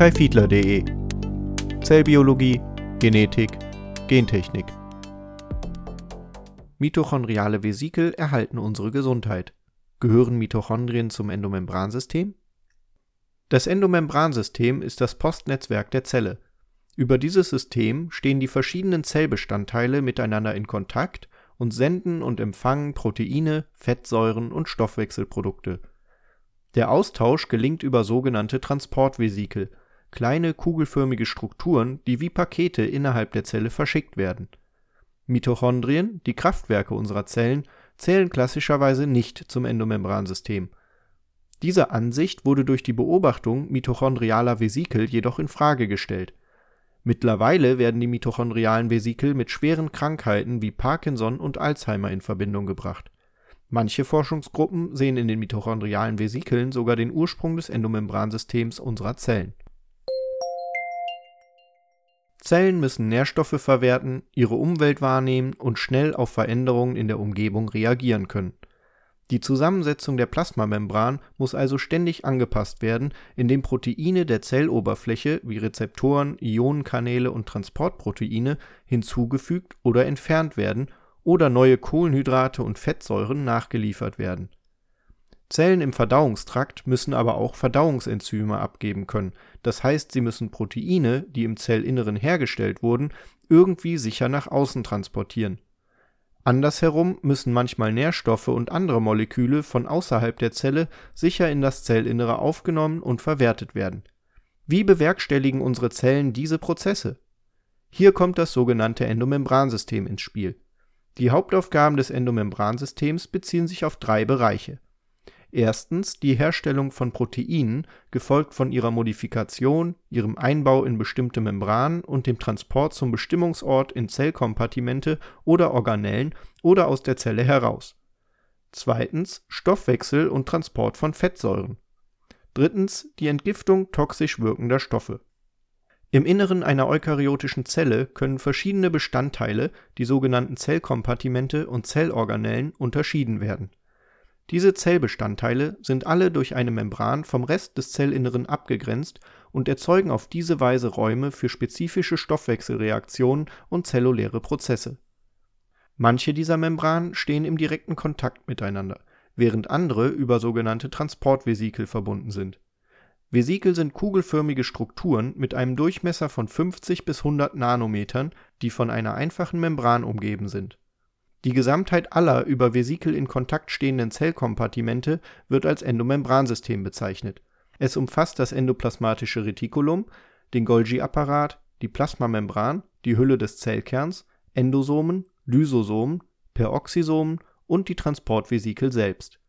kaifiedler.de Zellbiologie, Genetik, Gentechnik. Mitochondriale Vesikel erhalten unsere Gesundheit. Gehören Mitochondrien zum Endomembransystem? Das Endomembransystem ist das Postnetzwerk der Zelle. Über dieses System stehen die verschiedenen Zellbestandteile miteinander in Kontakt und senden und empfangen Proteine, Fettsäuren und Stoffwechselprodukte. Der Austausch gelingt über sogenannte Transportvesikel, kleine kugelförmige Strukturen, die wie Pakete innerhalb der Zelle verschickt werden. Mitochondrien, die Kraftwerke unserer Zellen, zählen klassischerweise nicht zum Endomembransystem. Diese Ansicht wurde durch die Beobachtung mitochondrialer Vesikel jedoch in Frage gestellt. Mittlerweile werden die mitochondrialen Vesikel mit schweren Krankheiten wie Parkinson und Alzheimer in Verbindung gebracht. Manche Forschungsgruppen sehen in den mitochondrialen Vesikeln sogar den Ursprung des Endomembransystems unserer Zellen. Zellen müssen Nährstoffe verwerten, ihre Umwelt wahrnehmen und schnell auf Veränderungen in der Umgebung reagieren können. Die Zusammensetzung der Plasmamembran muss also ständig angepasst werden, indem Proteine der Zelloberfläche wie Rezeptoren, Ionenkanäle und Transportproteine hinzugefügt oder entfernt werden oder neue Kohlenhydrate und Fettsäuren nachgeliefert werden. Zellen im Verdauungstrakt müssen aber auch Verdauungsenzyme abgeben können, das heißt, sie müssen Proteine, die im Zellinneren hergestellt wurden, irgendwie sicher nach außen transportieren. Andersherum müssen manchmal Nährstoffe und andere Moleküle von außerhalb der Zelle sicher in das Zellinnere aufgenommen und verwertet werden. Wie bewerkstelligen unsere Zellen diese Prozesse? Hier kommt das sogenannte Endomembransystem ins Spiel. Die Hauptaufgaben des Endomembransystems beziehen sich auf drei Bereiche. Erstens die Herstellung von Proteinen, gefolgt von ihrer Modifikation, ihrem Einbau in bestimmte Membranen und dem Transport zum Bestimmungsort in Zellkompartimente oder Organellen oder aus der Zelle heraus. Zweitens Stoffwechsel und Transport von Fettsäuren. Drittens die Entgiftung toxisch wirkender Stoffe im Inneren einer eukaryotischen Zelle können verschiedene Bestandteile, die sogenannten Zellkompartimente und Zellorganellen, unterschieden werden. Diese Zellbestandteile sind alle durch eine Membran vom Rest des Zellinneren abgegrenzt und erzeugen auf diese Weise Räume für spezifische Stoffwechselreaktionen und zelluläre Prozesse. Manche dieser Membranen stehen im direkten Kontakt miteinander, während andere über sogenannte Transportvesikel verbunden sind Vesikel sind kugelförmige Strukturen mit einem Durchmesser von 50 bis 100 Nanometern, die von einer einfachen Membran umgeben sind. Die Gesamtheit aller über Vesikel in Kontakt stehenden Zellkompartimente wird als Endomembransystem bezeichnet. Es umfasst das endoplasmatische Retikulum, den Golgi-Apparat, die Plasmamembran, die Hülle des Zellkerns, Endosomen, Lysosomen, Peroxisomen und die Transportvesikel selbst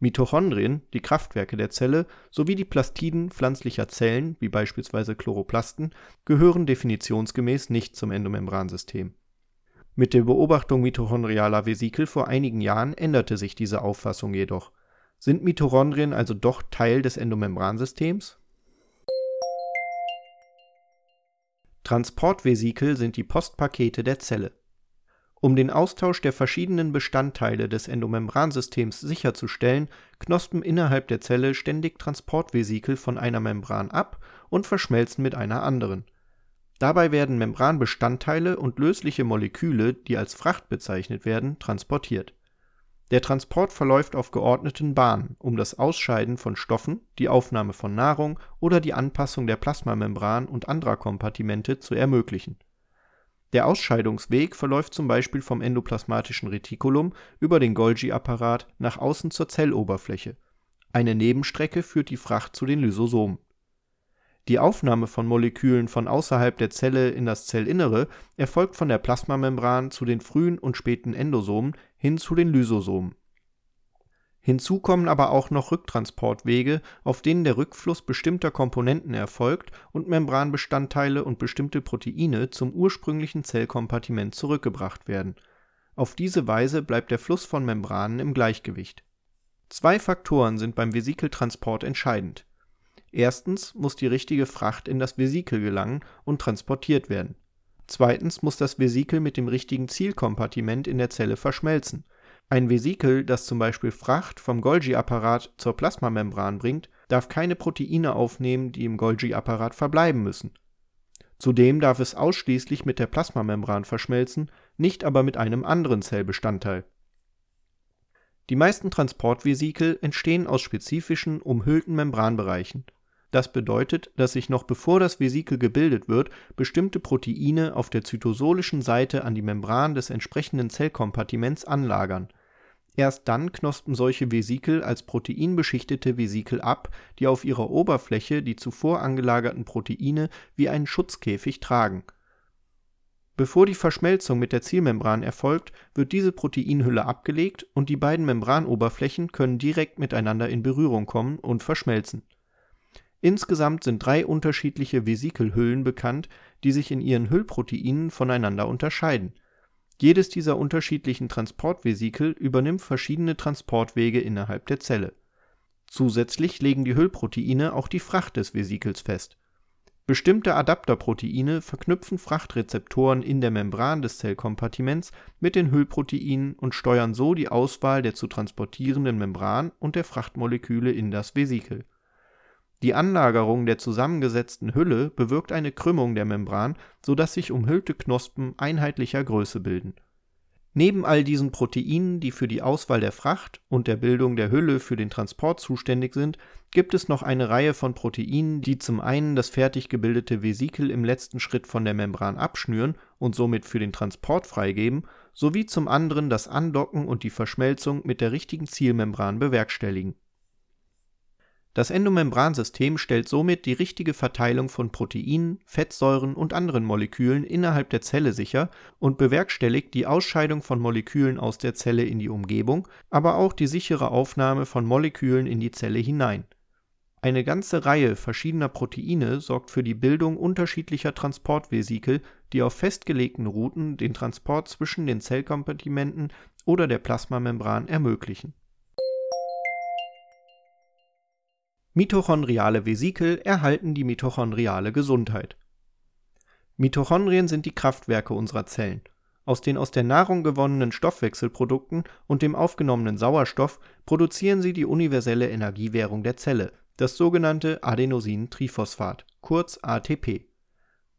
Mitochondrien, die Kraftwerke der Zelle, sowie die Plastiden pflanzlicher Zellen wie beispielsweise Chloroplasten gehören definitionsgemäß nicht zum Endomembransystem. Mit der Beobachtung mitochondrialer Vesikel vor einigen Jahren änderte sich diese Auffassung jedoch. Sind Mitochondrien also doch Teil des Endomembransystems? Transportvesikel sind die Postpakete der Zelle um den Austausch der verschiedenen Bestandteile des Endomembransystems sicherzustellen, knospen innerhalb der Zelle ständig Transportvesikel von einer Membran ab und verschmelzen mit einer anderen. Dabei werden Membranbestandteile und lösliche Moleküle, die als Fracht bezeichnet werden, transportiert. Der Transport verläuft auf geordneten Bahnen, um das Ausscheiden von Stoffen, die Aufnahme von Nahrung oder die Anpassung der Plasmamembran und anderer Kompartimente zu ermöglichen der Ausscheidungsweg verläuft zum Beispiel vom endoplasmatischen Retikulum über den Golgi-Apparat nach außen zur Zelloberfläche, eine Nebenstrecke führt die Fracht zu den Lysosomen. Die Aufnahme von Molekülen von außerhalb der Zelle in das Zellinnere erfolgt von der Plasmamembran zu den frühen und späten Endosomen hin zu den Lysosomen Hinzu kommen aber auch noch Rücktransportwege, auf denen der Rückfluss bestimmter Komponenten erfolgt und Membranbestandteile und bestimmte Proteine zum ursprünglichen Zellkompartiment zurückgebracht werden. Auf diese Weise bleibt der Fluss von Membranen im Gleichgewicht. Zwei Faktoren sind beim Vesikeltransport entscheidend. Erstens muss die richtige Fracht in das Vesikel gelangen und transportiert werden. Zweitens muss das Vesikel mit dem richtigen Zielkompartiment in der Zelle verschmelzen ein Vesikel, das zum Beispiel Fracht vom Golgi-Apparat zur Plasmamembran bringt, darf keine Proteine aufnehmen, die im Golgi-Apparat verbleiben müssen. Zudem darf es ausschließlich mit der Plasmamembran verschmelzen, nicht aber mit einem anderen Zellbestandteil. Die meisten Transportvesikel entstehen aus spezifischen, umhüllten Membranbereichen. Das bedeutet, dass sich noch bevor das Vesikel gebildet wird, bestimmte Proteine auf der zytosolischen Seite an die Membran des entsprechenden Zellkompartiments anlagern. Erst dann knospen solche Vesikel als proteinbeschichtete Vesikel ab, die auf ihrer Oberfläche die zuvor angelagerten Proteine wie einen Schutzkäfig tragen. Bevor die Verschmelzung mit der Zielmembran erfolgt, wird diese Proteinhülle abgelegt und die beiden Membranoberflächen können direkt miteinander in Berührung kommen und verschmelzen Insgesamt sind drei unterschiedliche Vesikelhüllen bekannt, die sich in ihren Hüllproteinen voneinander unterscheiden. Jedes dieser unterschiedlichen Transportvesikel übernimmt verschiedene Transportwege innerhalb der Zelle. Zusätzlich legen die Hüllproteine auch die Fracht des Vesikels fest. Bestimmte Adapterproteine verknüpfen Frachtrezeptoren in der Membran des Zellkompartiments mit den Hüllproteinen und steuern so die Auswahl der zu transportierenden Membran und der Frachtmoleküle in das Vesikel die Anlagerung der zusammengesetzten Hülle bewirkt eine Krümmung der Membran, so dass sich umhüllte Knospen einheitlicher Größe bilden. Neben all diesen Proteinen, die für die Auswahl der Fracht und der Bildung der Hülle für den Transport zuständig sind, gibt es noch eine Reihe von Proteinen, die zum einen das fertig gebildete Vesikel im letzten Schritt von der Membran abschnüren und somit für den Transport freigeben, sowie zum anderen das Andocken und die Verschmelzung mit der richtigen Zielmembran bewerkstelligen das Endomembransystem stellt somit die richtige Verteilung von Proteinen, Fettsäuren und anderen Molekülen innerhalb der Zelle sicher und bewerkstelligt die Ausscheidung von Molekülen aus der Zelle in die Umgebung, aber auch die sichere Aufnahme von Molekülen in die Zelle hinein. Eine ganze Reihe verschiedener Proteine sorgt für die Bildung unterschiedlicher Transportvesikel, die auf festgelegten Routen den Transport zwischen den Zellkompartimenten oder der Plasmamembran ermöglichen Mitochondriale Vesikel erhalten die mitochondriale Gesundheit. Mitochondrien sind die Kraftwerke unserer Zellen. Aus den aus der Nahrung gewonnenen Stoffwechselprodukten und dem aufgenommenen Sauerstoff produzieren sie die universelle Energiewährung der Zelle, das sogenannte Adenosintriphosphat, kurz ATP.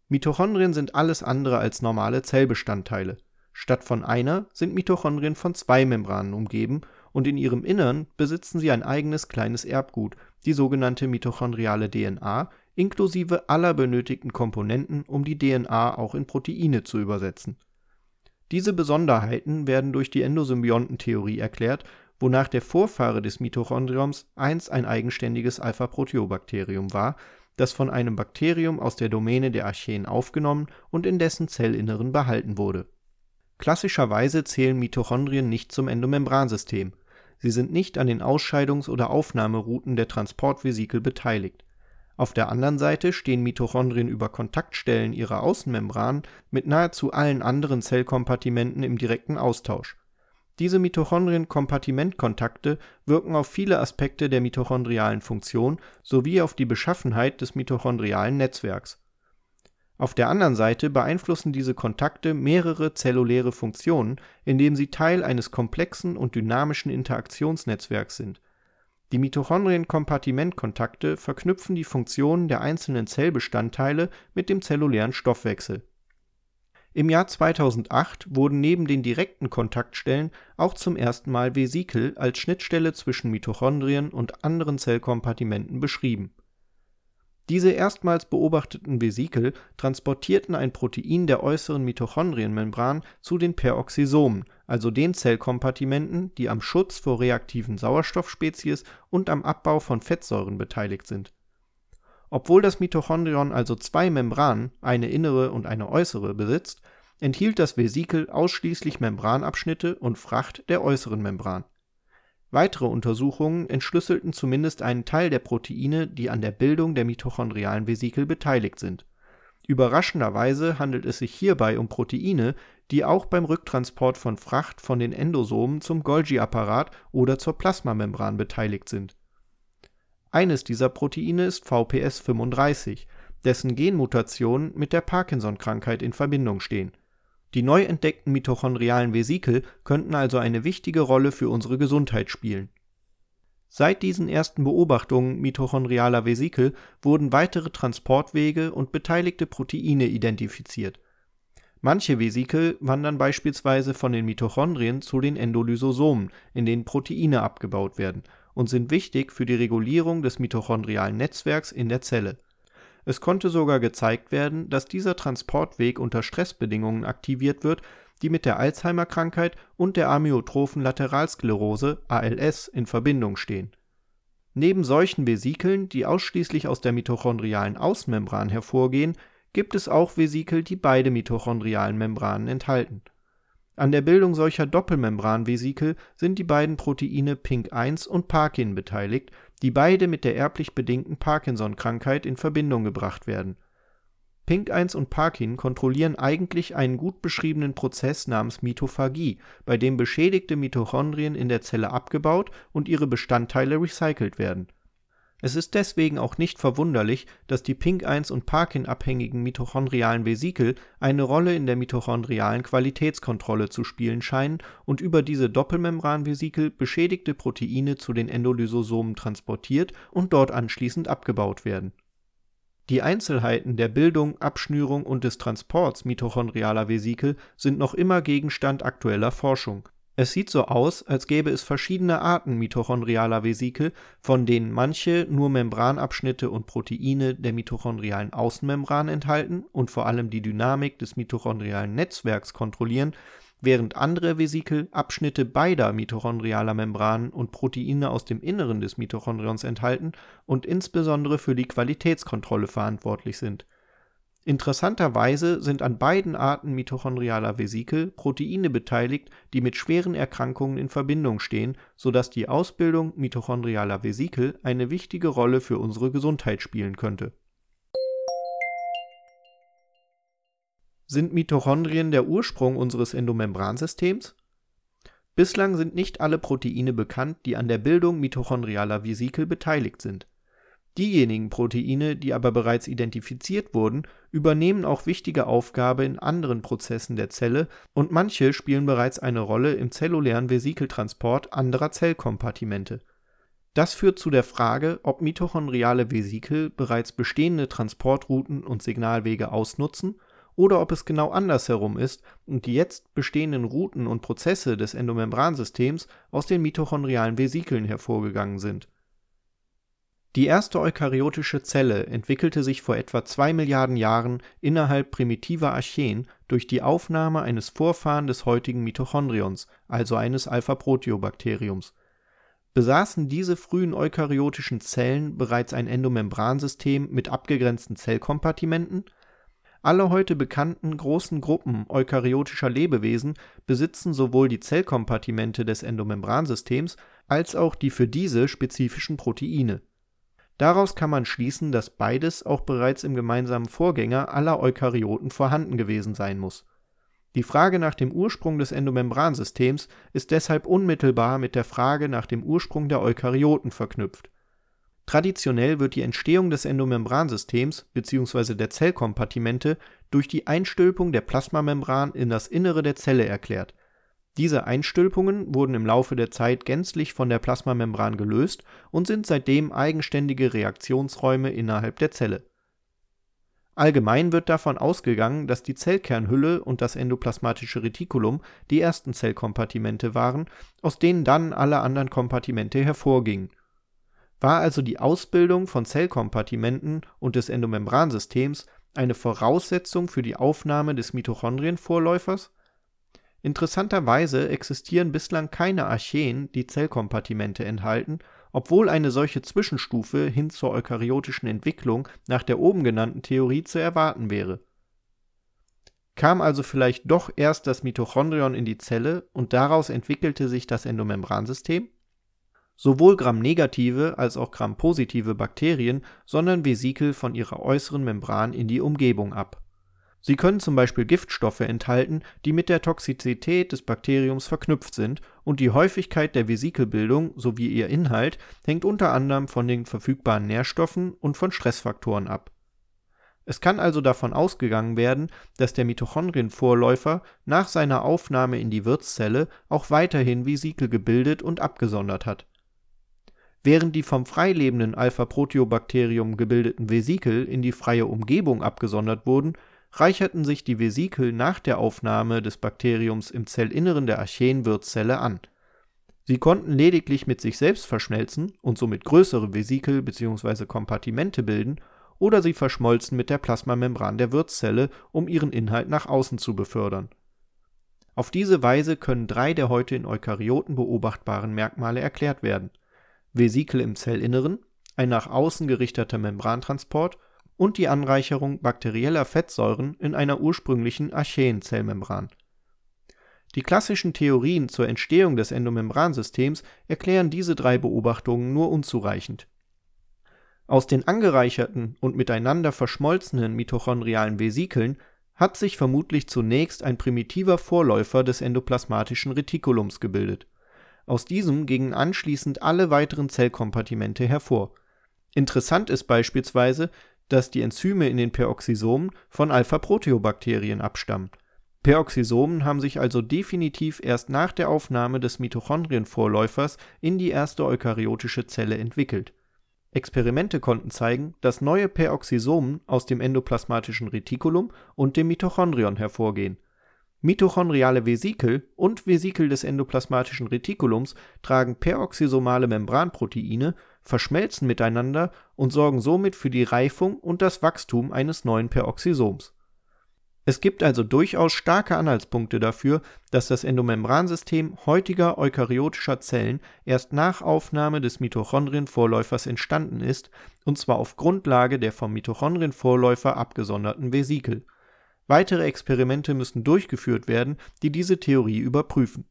Mitochondrien sind alles andere als normale Zellbestandteile. Statt von einer sind Mitochondrien von zwei Membranen umgeben und in ihrem Innern besitzen sie ein eigenes kleines Erbgut, die sogenannte mitochondriale DNA, inklusive aller benötigten Komponenten, um die DNA auch in Proteine zu übersetzen. Diese Besonderheiten werden durch die Endosymbiontentheorie erklärt, wonach der Vorfahre des Mitochondriums einst ein eigenständiges Alpha-Proteobakterium war, das von einem Bakterium aus der Domäne der Archäen aufgenommen und in dessen Zellinneren behalten wurde. Klassischerweise zählen Mitochondrien nicht zum Endomembransystem Sie sind nicht an den Ausscheidungs oder Aufnahmerouten der Transportvesikel beteiligt. Auf der anderen Seite stehen Mitochondrien über Kontaktstellen ihrer Außenmembran mit nahezu allen anderen Zellkompartimenten im direkten Austausch. Diese Mitochondrien-Kompartimentkontakte wirken auf viele Aspekte der mitochondrialen Funktion sowie auf die Beschaffenheit des mitochondrialen Netzwerks auf der anderen Seite beeinflussen diese Kontakte mehrere zelluläre Funktionen, indem sie Teil eines komplexen und dynamischen Interaktionsnetzwerks sind. Die Mitochondrien-Kompartimentkontakte verknüpfen die Funktionen der einzelnen Zellbestandteile mit dem zellulären Stoffwechsel. Im Jahr 2008 wurden neben den direkten Kontaktstellen auch zum ersten Mal Vesikel als Schnittstelle zwischen Mitochondrien und anderen Zellkompartimenten beschrieben diese erstmals beobachteten Vesikel transportierten ein Protein der äußeren Mitochondrienmembran zu den Peroxisomen, also den Zellkompartimenten, die am Schutz vor reaktiven Sauerstoffspezies und am Abbau von Fettsäuren beteiligt sind. Obwohl das Mitochondrion also zwei Membranen, eine innere und eine äußere, besitzt, enthielt das Vesikel ausschließlich Membranabschnitte und Fracht der äußeren Membran Weitere Untersuchungen entschlüsselten zumindest einen Teil der Proteine, die an der Bildung der mitochondrialen Vesikel beteiligt sind. Überraschenderweise handelt es sich hierbei um Proteine, die auch beim Rücktransport von Fracht von den Endosomen zum Golgi-Apparat oder zur Plasmamembran beteiligt sind. Eines dieser Proteine ist VPS35, dessen Genmutationen mit der Parkinson-Krankheit in Verbindung stehen die neu entdeckten mitochondrialen Vesikel könnten also eine wichtige Rolle für unsere Gesundheit spielen. Seit diesen ersten Beobachtungen mitochondrialer Vesikel wurden weitere Transportwege und beteiligte Proteine identifiziert. Manche Vesikel wandern beispielsweise von den Mitochondrien zu den Endolysosomen, in denen Proteine abgebaut werden, und sind wichtig für die Regulierung des mitochondrialen Netzwerks in der Zelle. Es konnte sogar gezeigt werden, dass dieser Transportweg unter Stressbedingungen aktiviert wird die mit der Alzheimer-Krankheit und der amyotrophen Lateralsklerose (ALS) in Verbindung stehen. Neben solchen Vesikeln, die ausschließlich aus der mitochondrialen Außenmembran hervorgehen, gibt es auch Vesikel, die beide mitochondrialen Membranen enthalten. An der Bildung solcher Doppelmembranvesikel sind die beiden Proteine Pink1 und Parkin beteiligt, die beide mit der erblich bedingten Parkinson-Krankheit in Verbindung gebracht werden Pink1 und Parkin kontrollieren eigentlich einen gut beschriebenen Prozess namens Mitophagie, bei dem beschädigte Mitochondrien in der Zelle abgebaut und ihre Bestandteile recycelt werden. Es ist deswegen auch nicht verwunderlich, dass die Pink1 und Parkin-abhängigen mitochondrialen Vesikel eine Rolle in der mitochondrialen Qualitätskontrolle zu spielen scheinen und über diese Doppelmembranvesikel beschädigte Proteine zu den Endolysosomen transportiert und dort anschließend abgebaut werden die Einzelheiten der Bildung, Abschnürung und des Transports mitochondrialer Vesikel sind noch immer Gegenstand aktueller Forschung. Es sieht so aus, als gäbe es verschiedene Arten mitochondrialer Vesikel, von denen manche nur Membranabschnitte und Proteine der mitochondrialen Außenmembran enthalten und vor allem die Dynamik des mitochondrialen Netzwerks kontrollieren während andere Vesikel Abschnitte beider mitochondrialer Membranen und Proteine aus dem Inneren des Mitochondrions enthalten und insbesondere für die Qualitätskontrolle verantwortlich sind. Interessanterweise sind an beiden Arten mitochondrialer Vesikel Proteine beteiligt, die mit schweren Erkrankungen in Verbindung stehen, so dass die Ausbildung mitochondrialer Vesikel eine wichtige Rolle für unsere Gesundheit spielen könnte Sind Mitochondrien der Ursprung unseres Endomembransystems? Bislang sind nicht alle Proteine bekannt, die an der Bildung mitochondrialer Vesikel beteiligt sind. Diejenigen Proteine, die aber bereits identifiziert wurden, übernehmen auch wichtige Aufgaben in anderen Prozessen der Zelle und manche spielen bereits eine Rolle im zellulären Vesikeltransport anderer Zellkompartimente. Das führt zu der Frage, ob mitochondriale Vesikel bereits bestehende Transportrouten und Signalwege ausnutzen oder ob es genau andersherum ist und die jetzt bestehenden Routen und Prozesse des Endomembransystems aus den mitochondrialen Vesikeln hervorgegangen sind. Die erste eukaryotische Zelle entwickelte sich vor etwa zwei Milliarden Jahren innerhalb primitiver Archeen durch die Aufnahme eines Vorfahren des heutigen Mitochondrions, also eines Alpha-Proteobakteriums. Besaßen diese frühen eukaryotischen Zellen bereits ein Endomembransystem mit abgegrenzten Zellkompartimenten alle heute bekannten großen Gruppen eukaryotischer Lebewesen besitzen sowohl die Zellkompartimente des Endomembransystems als auch die für diese spezifischen Proteine. Daraus kann man schließen, dass beides auch bereits im gemeinsamen Vorgänger aller Eukaryoten vorhanden gewesen sein muss. Die Frage nach dem Ursprung des Endomembransystems ist deshalb unmittelbar mit der Frage nach dem Ursprung der Eukaryoten verknüpft Traditionell wird die Entstehung des Endomembransystems bzw. der Zellkompartimente durch die Einstülpung der Plasmamembran in das Innere der Zelle erklärt. Diese Einstülpungen wurden im Laufe der Zeit gänzlich von der Plasmamembran gelöst und sind seitdem eigenständige Reaktionsräume innerhalb der Zelle. Allgemein wird davon ausgegangen, dass die Zellkernhülle und das endoplasmatische Retikulum die ersten Zellkompartimente waren, aus denen dann alle anderen Kompartimente hervorgingen war also die Ausbildung von Zellkompartimenten und des Endomembransystems eine Voraussetzung für die Aufnahme des Mitochondrienvorläufers? Interessanterweise existieren bislang keine Archeen, die Zellkompartimente enthalten, obwohl eine solche Zwischenstufe hin zur eukaryotischen Entwicklung nach der oben genannten Theorie zu erwarten wäre. Kam also vielleicht doch erst das Mitochondrion in die Zelle und daraus entwickelte sich das Endomembransystem? Sowohl Gram-negative als auch Gram-positive Bakterien sondern Vesikel von ihrer äußeren Membran in die Umgebung ab. Sie können zum Beispiel Giftstoffe enthalten, die mit der Toxizität des Bakteriums verknüpft sind, und die Häufigkeit der Vesikelbildung sowie ihr Inhalt hängt unter anderem von den verfügbaren Nährstoffen und von Stressfaktoren ab. Es kann also davon ausgegangen werden, dass der Mitochondrienvorläufer nach seiner Aufnahme in die Wirtszelle auch weiterhin Vesikel gebildet und abgesondert hat Während die vom freilebenden Alpha-Proteobacterium gebildeten Vesikel in die freie Umgebung abgesondert wurden, reicherten sich die Vesikel nach der Aufnahme des Bakteriums im Zellinneren der Archeenwirtszelle an. Sie konnten lediglich mit sich selbst verschmelzen und somit größere Vesikel bzw. Kompartimente bilden oder sie verschmolzen mit der Plasmamembran der Wirtszelle, um ihren Inhalt nach außen zu befördern. Auf diese Weise können drei der heute in Eukaryoten beobachtbaren Merkmale erklärt werden: Vesikel im Zellinneren, ein nach außen gerichteter Membrantransport und die Anreicherung bakterieller Fettsäuren in einer ursprünglichen Archaeen-Zellmembran. Die klassischen Theorien zur Entstehung des Endomembransystems erklären diese drei Beobachtungen nur unzureichend aus den angereicherten und miteinander verschmolzenen mitochondrialen Vesikeln hat sich vermutlich zunächst ein primitiver Vorläufer des endoplasmatischen Retikulums gebildet. Aus diesem gingen anschließend alle weiteren Zellkompartimente hervor. Interessant ist beispielsweise, dass die Enzyme in den Peroxisomen von Alpha-Proteobakterien abstammen. Peroxisomen haben sich also definitiv erst nach der Aufnahme des Mitochondrienvorläufers in die erste eukaryotische Zelle entwickelt Experimente konnten zeigen, dass neue Peroxisomen aus dem endoplasmatischen Retikulum und dem Mitochondrion hervorgehen. Mitochondriale Vesikel und Vesikel des endoplasmatischen Retikulums tragen peroxisomale Membranproteine, verschmelzen miteinander und sorgen somit für die Reifung und das Wachstum eines neuen Peroxisoms es gibt also durchaus starke Anhaltspunkte dafür, dass das Endomembransystem heutiger eukaryotischer Zellen erst nach Aufnahme des Mitochondrienvorläufers entstanden ist, und zwar auf Grundlage der vom Mitochondrienvorläufer abgesonderten Vesikel. Weitere Experimente müssen durchgeführt werden, die diese Theorie überprüfen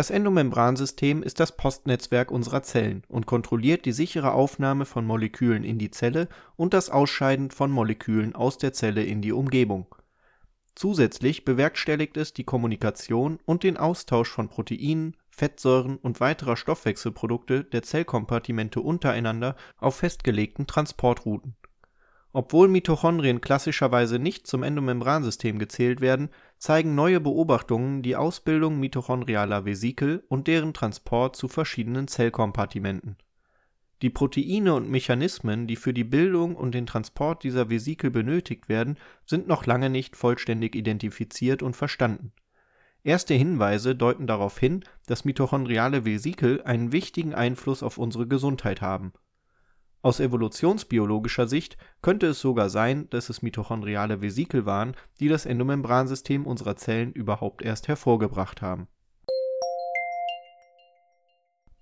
Das Endomembransystem ist das Postnetzwerk unserer Zellen und kontrolliert die sichere Aufnahme von Molekülen in die Zelle und das Ausscheiden von Molekülen aus der Zelle in die Umgebung. Zusätzlich bewerkstelligt es die Kommunikation und den Austausch von Proteinen, Fettsäuren und weiterer Stoffwechselprodukte der Zellkompartimente untereinander auf festgelegten Transportrouten obwohl Mitochondrien klassischerweise nicht zum Endomembransystem gezählt werden, zeigen neue Beobachtungen die Ausbildung mitochondrialer Vesikel und deren Transport zu verschiedenen Zellkompartimenten. Die Proteine und Mechanismen, die für die Bildung und den Transport dieser Vesikel benötigt werden, sind noch lange nicht vollständig identifiziert und verstanden. Erste Hinweise deuten darauf hin, dass mitochondriale Vesikel einen wichtigen Einfluss auf unsere Gesundheit haben aus evolutionsbiologischer Sicht könnte es sogar sein, dass es mitochondriale Vesikel waren, die das Endomembransystem unserer Zellen überhaupt erst hervorgebracht haben.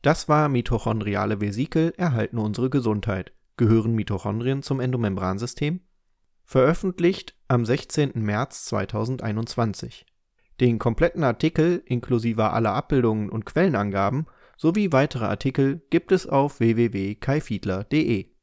Das war Mitochondriale Vesikel erhalten unsere Gesundheit. Gehören Mitochondrien zum Endomembransystem? Veröffentlicht am 16. März 2021. Den kompletten Artikel inklusive aller Abbildungen und Quellenangaben sowie weitere Artikel gibt es auf www.kaifiedler.de